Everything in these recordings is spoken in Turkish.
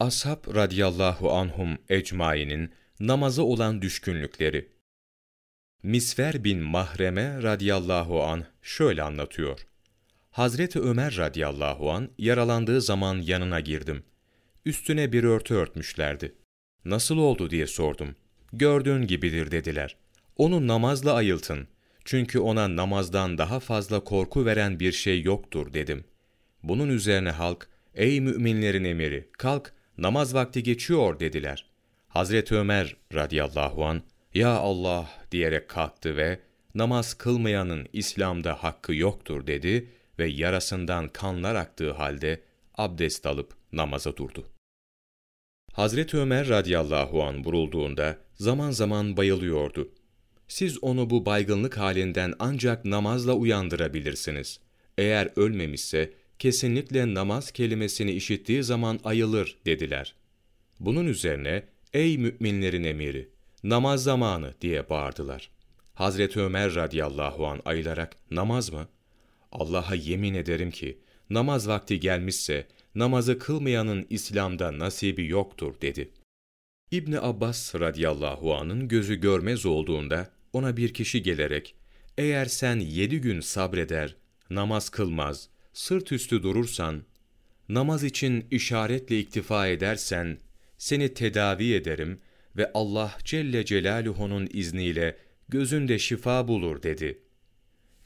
Ashab radıyallahu anhum ecmainin namaza olan düşkünlükleri. Misver bin Mahreme radıyallahu an şöyle anlatıyor. Hazreti Ömer radıyallahu an yaralandığı zaman yanına girdim. Üstüne bir örtü örtmüşlerdi. Nasıl oldu diye sordum. Gördüğün gibidir dediler. Onu namazla ayıltın. Çünkü ona namazdan daha fazla korku veren bir şey yoktur dedim. Bunun üzerine halk, ey müminlerin emiri, kalk, namaz vakti geçiyor dediler. Hazreti Ömer radıyallahu an ya Allah diyerek kalktı ve namaz kılmayanın İslam'da hakkı yoktur dedi ve yarasından kanlar aktığı halde abdest alıp namaza durdu. Hazreti Ömer radıyallahu an vurulduğunda zaman zaman bayılıyordu. Siz onu bu baygınlık halinden ancak namazla uyandırabilirsiniz. Eğer ölmemişse kesinlikle namaz kelimesini işittiği zaman ayılır dediler. Bunun üzerine ey müminlerin emiri namaz zamanı diye bağırdılar. Hazreti Ömer radıyallahu an ayılarak namaz mı? Allah'a yemin ederim ki namaz vakti gelmişse namazı kılmayanın İslam'da nasibi yoktur dedi. İbni Abbas radıyallahu anın gözü görmez olduğunda ona bir kişi gelerek eğer sen yedi gün sabreder, namaz kılmaz, sırt üstü durursan, namaz için işaretle iktifa edersen, seni tedavi ederim ve Allah Celle Celaluhu'nun izniyle gözünde şifa bulur dedi.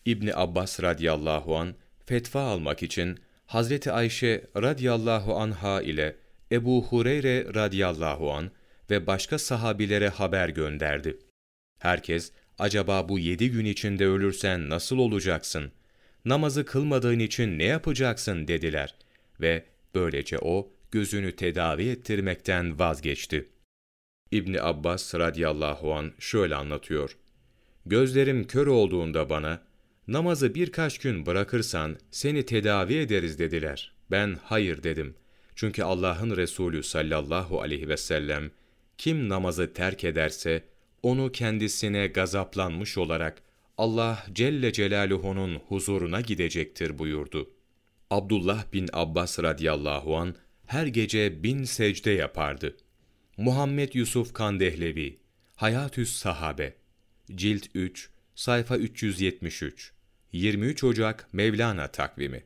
İbni Abbas radıyallahu an fetva almak için Hazreti Ayşe radıyallahu anha ile Ebu Hureyre radıyallahu an ve başka sahabilere haber gönderdi. Herkes, acaba bu yedi gün içinde ölürsen nasıl olacaksın? Namazı kılmadığın için ne yapacaksın dediler. Ve böylece o, gözünü tedavi ettirmekten vazgeçti. İbni Abbas radıyallahu an şöyle anlatıyor. Gözlerim kör olduğunda bana, namazı birkaç gün bırakırsan seni tedavi ederiz dediler. Ben hayır dedim. Çünkü Allah'ın Resulü sallallahu aleyhi ve sellem, kim namazı terk ederse, onu kendisine gazaplanmış olarak Allah Celle Celaluhu'nun huzuruna gidecektir buyurdu. Abdullah bin Abbas radıyallahu an her gece bin secde yapardı. Muhammed Yusuf Kandehlevi, Hayatüs Sahabe, Cilt 3, sayfa 373, 23 Ocak Mevlana takvimi